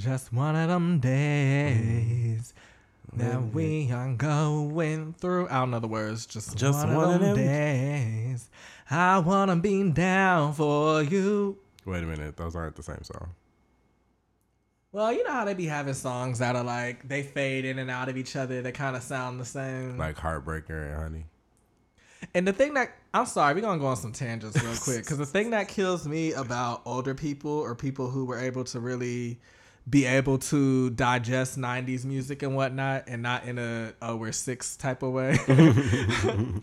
Just one of them days mm. that we are going through. I don't know the words. Just, Just one, one of them- days. I wanna be down for you. Wait a minute, those aren't the same song. Well, you know how they be having songs that are like they fade in and out of each other. They kind of sound the same. Like Heartbreaker and Honey. And the thing that I'm sorry, we're gonna go on some tangents real quick because the thing that kills me about older people or people who were able to really be able to digest 90s music and whatnot and not in a oh we're six type of way.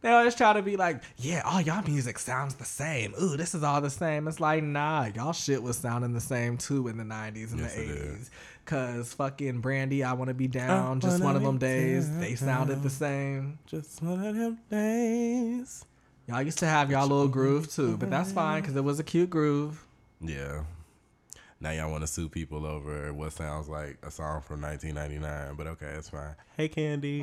they always try to be like, yeah, all y'all music sounds the same. Ooh, this is all the same. It's like, nah, y'all shit was sounding the same too in the 90s and Yes, the 80s. Cause fucking Brandy, I wanna be down. Just one of them days. They sounded the same. Just one of them days. Y'all used to have y'all little groove too, but that's fine because it was a cute groove. Yeah. Now y'all want to sue people over what sounds like a song from 1999, but okay, it's fine. Hey, Candy.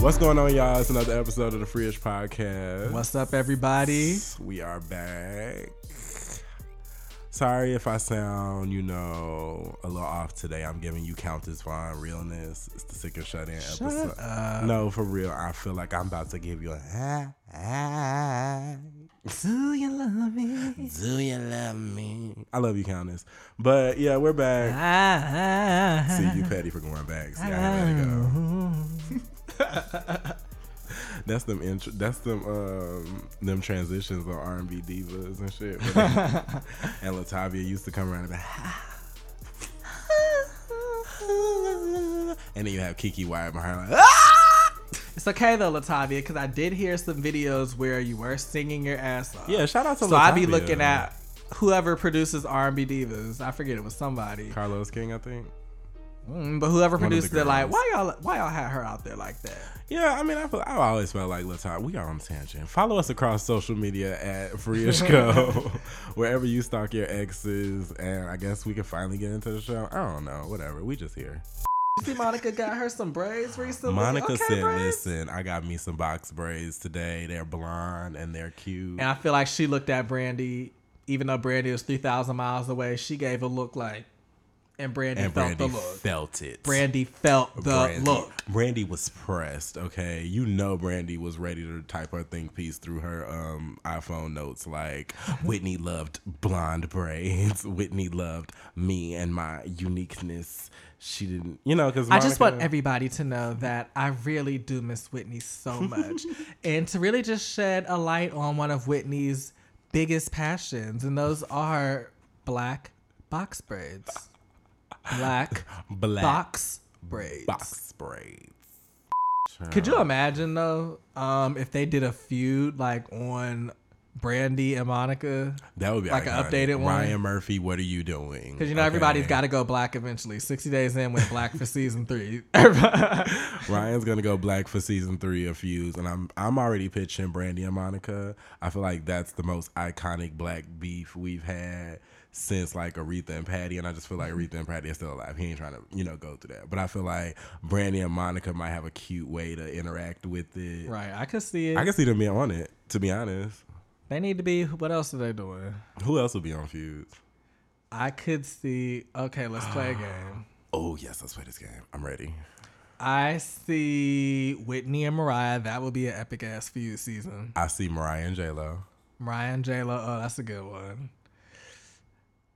What's going on, y'all? It's another episode of the Freeish Podcast. What's up, everybody? We are back. Sorry if I sound, you know, a little off today. I'm giving you Countess Vaughn realness. It's the Sick and Shut In episode. up. No, for real. I feel like I'm about to give you a ah. Do you love me? Do you love me? I love you, Countess. But yeah, we're back. Ah, See, you petty for going back. See, I had to go. That's them. Intro, that's them. Um, them transitions on R and B divas and shit. and Latavia used to come around and be. and then you have Keke Wyatt behind like, "Ah!" It's okay though, Latavia, because I did hear some videos where you were singing your ass off. yeah. Shout out to So I be looking at whoever produces R&B divas. I forget it was somebody, Carlos King, I think. Mm, but whoever One of the produced it, like why y'all why y'all had her out there like that? Yeah, I mean, I feel, I always felt like Latavia. We are on a tangent. Follow us across social media at Freeish wherever you stalk your exes, and I guess we can finally get into the show. I don't know, whatever. We just here. You see, Monica got her some braids recently. Monica Okay, said, braids. "Listen, I got me some box braids today. They're blonde and they're cute." And I feel like she looked at Brandy, even though Brandy was three thousand miles away. She gave a look like, and Brandy And felt Brandy the look. felt it. Brandy felt the Brandy. look. Brandy was pressed. Okay, you know Brandy was ready to type her think piece through her um iPhone notes. Like Whitney loved blonde braids. Whitney loved me and my uniqueness. She didn't, you know, because I just want everybody to know that I really do miss Whitney so much, and to really just shed a light on one of Whitney's biggest passions, and those are black box braids. Black black box braids. box braids. Could you imagine though, um, if they did a feud like on Brandy and Monica? That would be Like an updated one? Ryan Murphy, what are you doing? Because you know Okay. everybody's got to go black eventually. Sixty days in went black for season three. Ryan's gonna go black for season three of Feud, and I'm I'm already pitching Brandy and Monica. I feel like that's the most iconic black beef we've had since like Aretha and Patti, and I just feel like mm-hmm. Aretha and Patti are still alive. He ain't trying to you know go through that, but I feel like Brandy and Monica might have a cute way to interact with it. right, I could see it. I can see them being on it. To be honest, they need to be. What else are they doing? who else would be on Feud? I could see. Okay, let's play a game. Oh yes, let's play this game. I'm ready. I see Whitney and Mariah. That would be an epic ass feud season. I see Mariah and J Lo. Mariah and J Lo. Oh, that's a good one.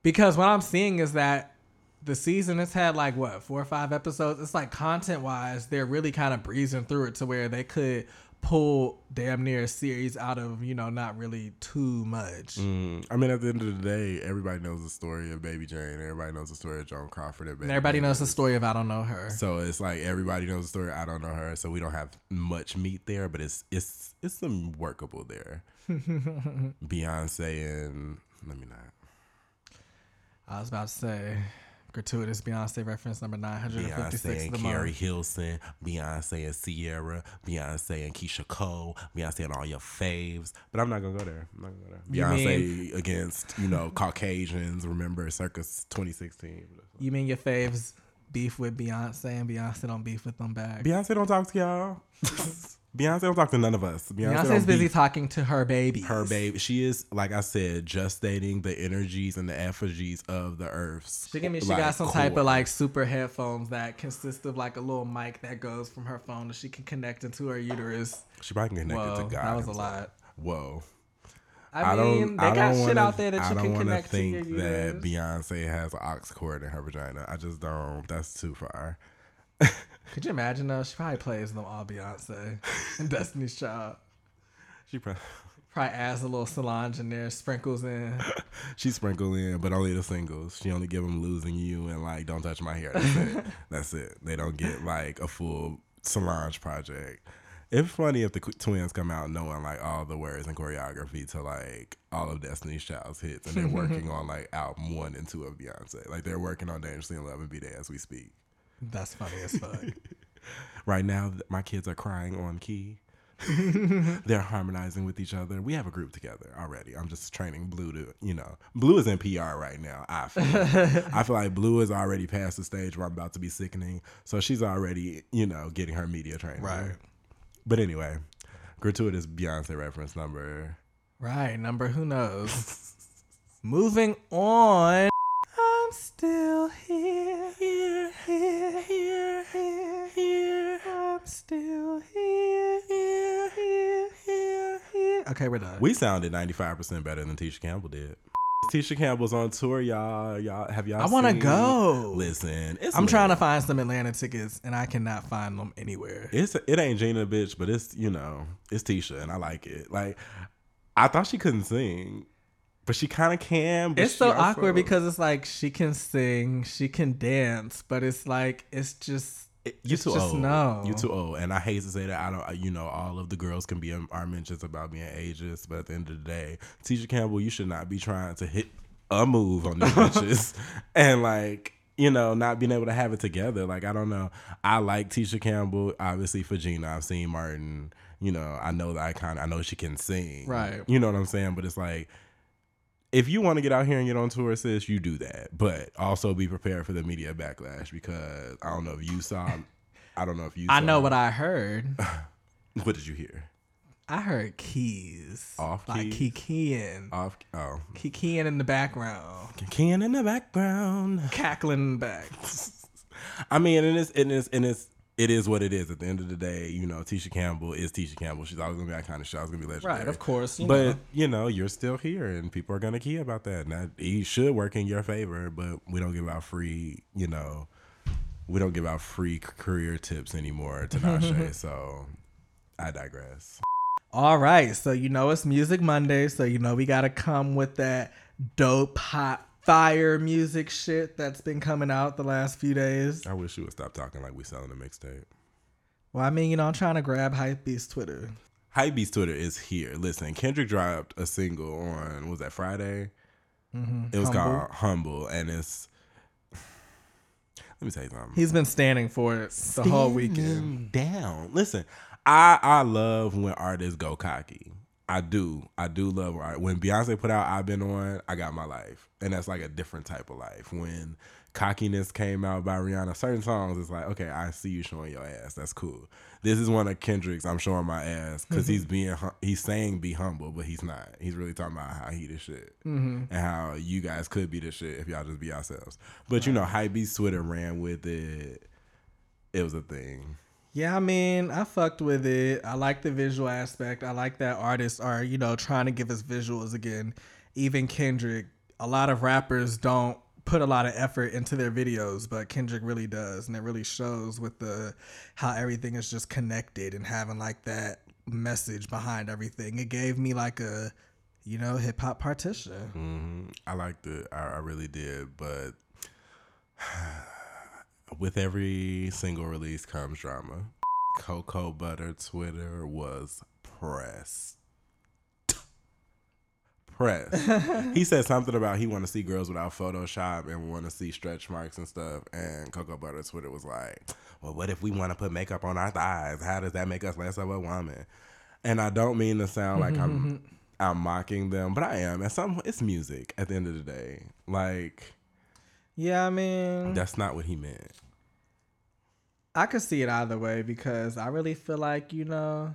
Because what I'm seeing is that the season has had like what four or five episodes. It's like content wise, they're really kind of breezing through it to where they could pull damn near a series out of you know not really too much. Mm, I mean, at the end of the day, everybody knows the story of Baby Jane. Everybody knows the story of Joan Crawford. And everybody knows the story of I don't know her. So it's like everybody knows the story. I don't know her, so we don't have much meat there, but it's it's it's some workable there. Beyonce and let me not. I was about to say gratuitous Beyonce reference number nine hundred and fifty six Beyonce of and Keri. Hilson, Beyonce and Ciara, Beyonce and Keyshia Cole, Beyonce and all your faves. But I'm not gonna go there. I'm not gonna go there. You Beyonce against you know Caucasians. Remember Circus 2016. You mean your faves beef with Beyonce and Beyonce don't beef with them back? Beyonce don't talk to y'all. Beyonce don't talk to none of us. Beyonce Beyonce's busy beef talking to her baby. her baby. She is like I said, just dating the energies and the effigies of the earths. She give me she like, got some type of like super headphones that consist of like a little mic that goes from her phone that she can connect into her uterus. She probably can connect it to God. that was a lot. Whoa. I, mean, they got shit wanna- out there that I you don't can connect to your think that. Beyonce has an aux cord in her vagina. I just don't. That's too far. Could you imagine though? She probably plays them all Beyonce and Destiny's Child. She probably, Probably adds a little Solange in there, sprinkles in. she sprinkles in, but only the singles. She only give them "Losing You" and like "Don't Touch My Hair." That's it. That's it. They don't get like a full Solange project. It's funny if the twins come out knowing like all the words and choreography to like all of Destiny's Child's hits, and they're working on like album one and two of Beyonce. Like they're working on "Dangerously in Love" and "B'Day" as we speak. That's funny as fuck. Right now, my kids are crying on key. They're harmonizing with each other. We have a group together already. I'm just training Blue to, you know, Blue is in PR right now. I feel, I feel like Blue is already past the stage where I'm about to be sickening. So she's already, you know, getting her media training. Right. But anyway, gratuitous Beyonce reference number. right, number who knows. Moving on. I'm still here, here, here, here, here, here. I'm still here, here, here, here, here. Okay, we're done. We sounded 95% better than Tisha Campbell did. Tisha Campbell's on tour, y'all. Y'all have y'all I want to go. Listen, it's I'm lit. trying to find some Atlanta tickets, and I cannot find them anywhere. It's it ain't Gina bitch, but it's you know it's Tisha, and I like it. Like I thought she couldn't sing, but she kind of can. But It's so awkward because it's like she can sing, she can dance, but it's like it's just It- you it's too just old. no. You too old, and I hate to say that. I don't. You know, all of the girls can be um, our mentions about being ageist, but at the end of the day, Tisha Campbell, you should not be trying to hit a move on these bitches, and like. You know, not being able to have it together. Like, I don't know. I like Tisha Campbell, obviously for Gina. I've seen Martin. You know, I know that the icon. I know she can sing. Right. You know what I'm saying? But it's like, if you want to get out here and get on tour, sis, you do that. But also be prepared for the media backlash because I don't know if you saw. I don't know if you. I know what I heard. What did you hear? I heard keys. Off Like keys? kikiing. Off. Oh, Kikiing in the background. Ken in the background. Cackling back. I mean, and it's and it's and it's it is what it is. At the end of the day, you know, Tisha Campbell is Tisha Campbell. She's always gonna be that kind of show. It's gonna be legendary. Right, of course. You but know. you know, you're still here, and people are gonna key about that. And that he should work in your favor, but we don't give out free. You know, we don't give out free career tips anymore to Nashe. so I digress. All right, so you know it's Music Monday, so you know we gotta come with that dope hot fire music shit that's been coming out the last few days. I wish you would stop talking like we selling a mixtape. Well, I mean, you know, I'm trying to grab Hypebeast Twitter. Hypebeast Twitter is here. Listen, Kendrick dropped a single on what was that Friday? Mm-hmm. It was Humble. called Humble, and it's. Let me tell you something. He's been standing for it the whole weekend. Down. Listen, I I love when artists go cocky. I do. I do love art. When Beyonce put out I've Been On, I got my life. And that's like a different type of life. When Cockiness came out by Rihanna, certain songs it's like, okay, I see you showing your ass. That's cool. This is one of Kendrick's I'm showing my ass because he's mm-hmm. being hum- he's saying be humble, but he's not. He's really talking about how he the shit mm-hmm. and how you guys could be the shit if y'all just be yourselves. But you know, Hypebeast Twitter ran with it. It was a thing. Yeah, I mean, I fucked with it. I like the visual aspect. I like that artists are, you know, trying to give us visuals again. Even Kendrick, a lot of rappers don't put a lot of effort into their videos, but Kendrick really does, and it really shows with the how everything is just connected and having like that message behind everything. It gave me like a, you know, hip hop partition. hmm I liked it. I, I really did. But with every single release comes drama. Cocoa Butter Twitter was pressed. pressed. he said something about he want to see girls without Photoshop and want to see stretch marks and stuff. And Cocoa Butter Twitter was like, "Well, what if we want to put makeup on our thighs? How does that make us less of a woman?" And I don't mean to sound like I'm I'm mocking them, but I am. At some, it's music. At the end of the day, like Yeah, I mean, that's not what he meant. I could see it either way because I really feel like, you know,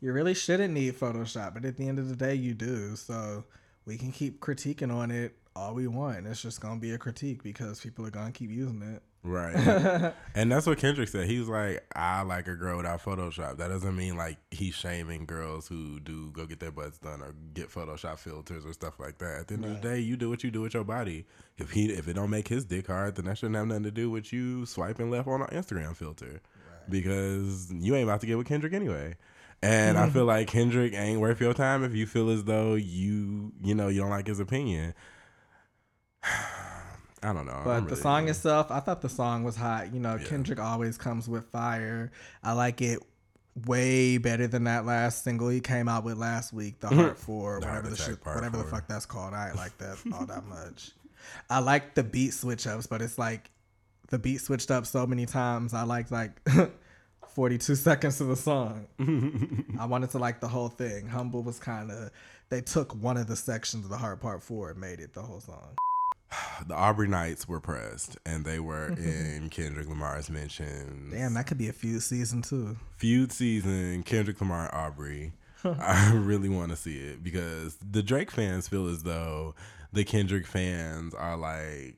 you really shouldn't need Photoshop, but at the end of the day, you do. So we can keep critiquing on it all we want. It's just to be a critique because people are to keep using it. Right. and that's what Kendrick said. He was like, I like a girl without Photoshop. That doesn't mean like he's shaming girls who do go get their butts done or get Photoshop filters or stuff like that. At the end of the day, you do what you do with your body. If he if it don't make his dick hard, then that shouldn't have nothing to do with you swiping left on an Instagram filter. Because you ain't about to get with Kendrick anyway. And I feel like Kendrick ain't worth your time if you feel as though you you know you don't like his opinion. I don't know. But the really- song itself, I thought the song was hot. You know, Kendrick always comes with fire. I like it way better than that last single he came out with last week, The Heart For, The whatever the shit, whatever the fuck that's called. I ain't like that all that much. I like the beat switch ups, but it's like the beat switched up so many times. I like like 42 seconds of the song. I wanted to like the whole thing. Humble was kind of they took one of the sections of the Heart Part 4 and made it the whole song. The Aubrey Knights were pressed, and they were mm-hmm. in Kendrick Lamar's mentions. Damn, that could be a feud season too. Feud season, Kendrick Lamar Aubrey. I really want to see it because the Drake fans feel as though the Kendrick fans are like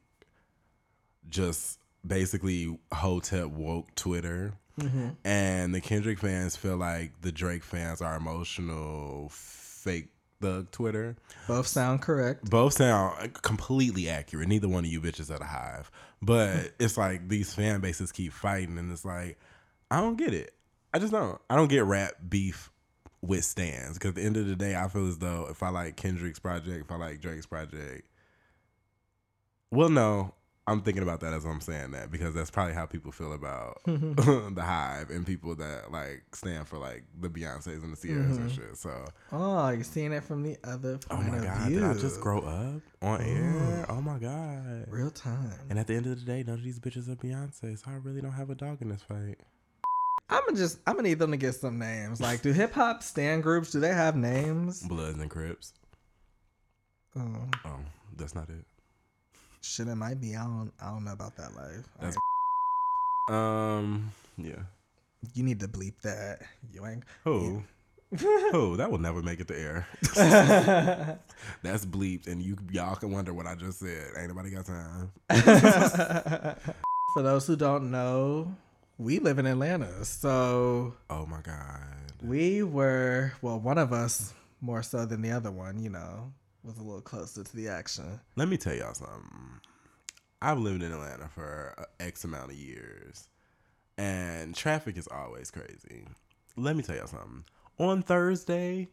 just basically hotep woke Twitter. Mm-hmm. And the Kendrick fans feel like the Drake fans are emotional fake thug Twitter. Both sound correct. Both sound completely accurate. Neither one of you bitches at a hive. But it's like these fan bases keep fighting, and it's like, I don't get it. I just don't. I don't get rap beef with stands. Because at the end of the day, I feel as though if I like Kendrick's project, if I like Drake's project, well, no. I'm thinking about that as I'm saying that because that's probably how people feel about mm-hmm. the Hive and people that like stand for like the Beyonces and the Ciaras and mm-hmm. shit. So Oh, you're seeing it from the other Oh my of god, view. did I just grow up on air? Oh my god. Real time. And at the end of the day, none of these bitches are Beyonce, so I really don't have a dog in this fight. I'm gonna just I'm gonna need them to get some names. Like, do hip hop stand groups? Do they have names? Bloods and Crips. Oh, Oh, that's not it. Shit, it might be. I don't I don't know about that life. That's- Um, yeah. you need to bleep that. You ain't. Who? Who? That will never make it to air. That's bleeped, and you y'all can wonder what I just said. Ain't nobody got time. For those who don't know, we live in Atlanta, so Oh my god. we were well. One of us more so than the other one. You know, was a little closer to the action. Let me tell y'all something. I've lived in Atlanta for X amount of years, and traffic is always crazy. Let me tell y'all something. On Thursday,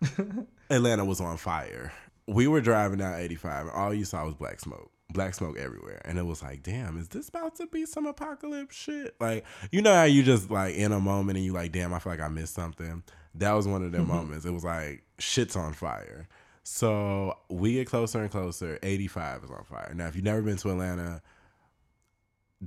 Atlanta was on fire. We were driving down 85, and all you saw was black smoke. Black smoke everywhere. And it was like, damn, is this about to be some apocalypse shit? Like, you know how you just like in a moment and you like, damn, I feel like I missed something. That was one of them mm-hmm. moments. It was like, shit's on fire. So we get closer and closer. 85 is on fire. Now, if you've never been to Atlanta,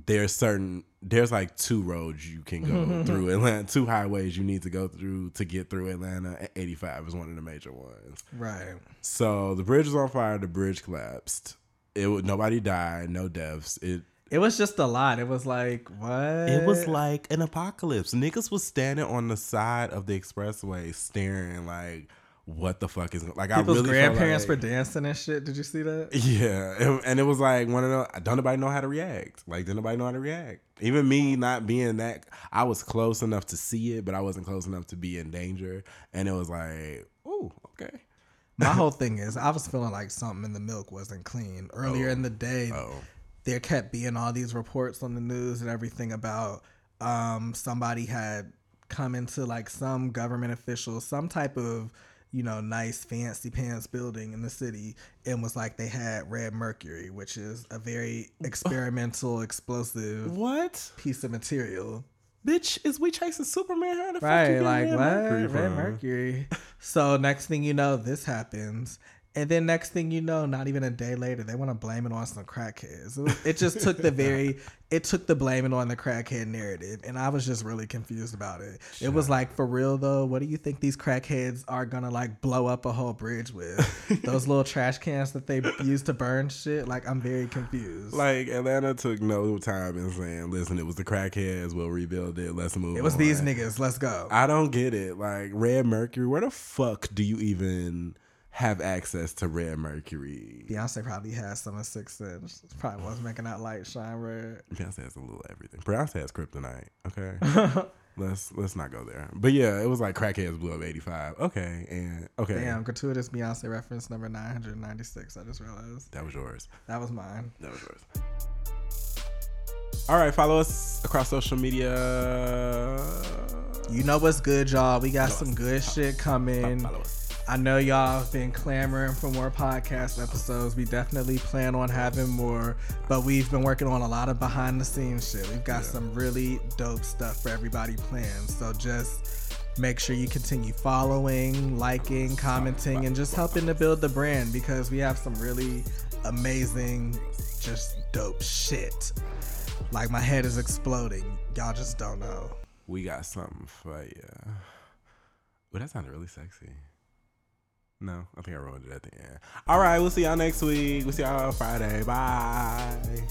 there's certain there's like two roads you can go through Atlanta, two highways you need to go through to get through Atlanta. and 85 is one of the major ones. Right. So the bridge was on fire. The bridge collapsed. It was, nobody died, no deaths. It It was just a lot. It was like what? it was like an apocalypse. Niggas was standing on the side of the expressway staring like, what the fuck is like? I people's really grandparents like- were dancing and shit. Did you see that? Yeah, and- it was like one of the don't nobody know how to react. Like didn't nobody know how to react. Even me not being that, I was close enough to see it, but I wasn't close enough to be in danger. And it was like, oh, okay. My whole thing is, I was feeling like something in the milk wasn't clean earlier in the day. Oh, there kept being all these reports on the news and everything about um, somebody had come into like some government official, some type of you know nice fancy pants building in the city, and was like they had red mercury, which is a very experimental explosive what, piece of material. bitch? Is we chasing Superman? How the fuck you Right, like Red what? Mercury Red? Mercury. so next thing you know, this happens, And then next thing you know, not even a day later, they want to blame it on some crackheads. It, was, it just took the very, it took the blaming on the crackhead narrative, and I was just really confused about it. It was like, for real though, what do you think these crackheads are gonna like blow up a whole bridge with? Those little trash cans that they use to burn shit. Like, I'm very confused. Like Atlanta took no time in saying, "Listen, it was the crackheads. We'll rebuild it. Let's move." it was on." these niggas. Let's go. I don't get it. Like Red Mercury, where the fuck do you even have access to Red Mercury? Beyonce probably has some of six inch. Probably was making that light shine red. Beyonce has a little everything. Beyonce has kryptonite. Okay. let's let's not go there. But yeah, it was like crackheads blew up eighty five. Okay, and okay, Damn, gratuitous Beyonce reference number 996. I just realized. that was yours. That was mine. That was yours. All right, follow us across social media. You know what's good, y'all. We got some good shit coming. Follow us. I know y'all have been clamoring for more podcast episodes. We definitely plan on having more, but we've been working on a lot of behind the scenes shit. We've got some really dope stuff for everybody planned. So just make sure you continue following, liking, commenting, and just helping to build the brand because we have some really amazing, just dope shit. Like my head is exploding. Y'all just don't know. We got something for you. But that sounded really sexy. No, I think I ruined it at the end. All right, we'll see y'all next week. We'll see y'all Friday. Bye.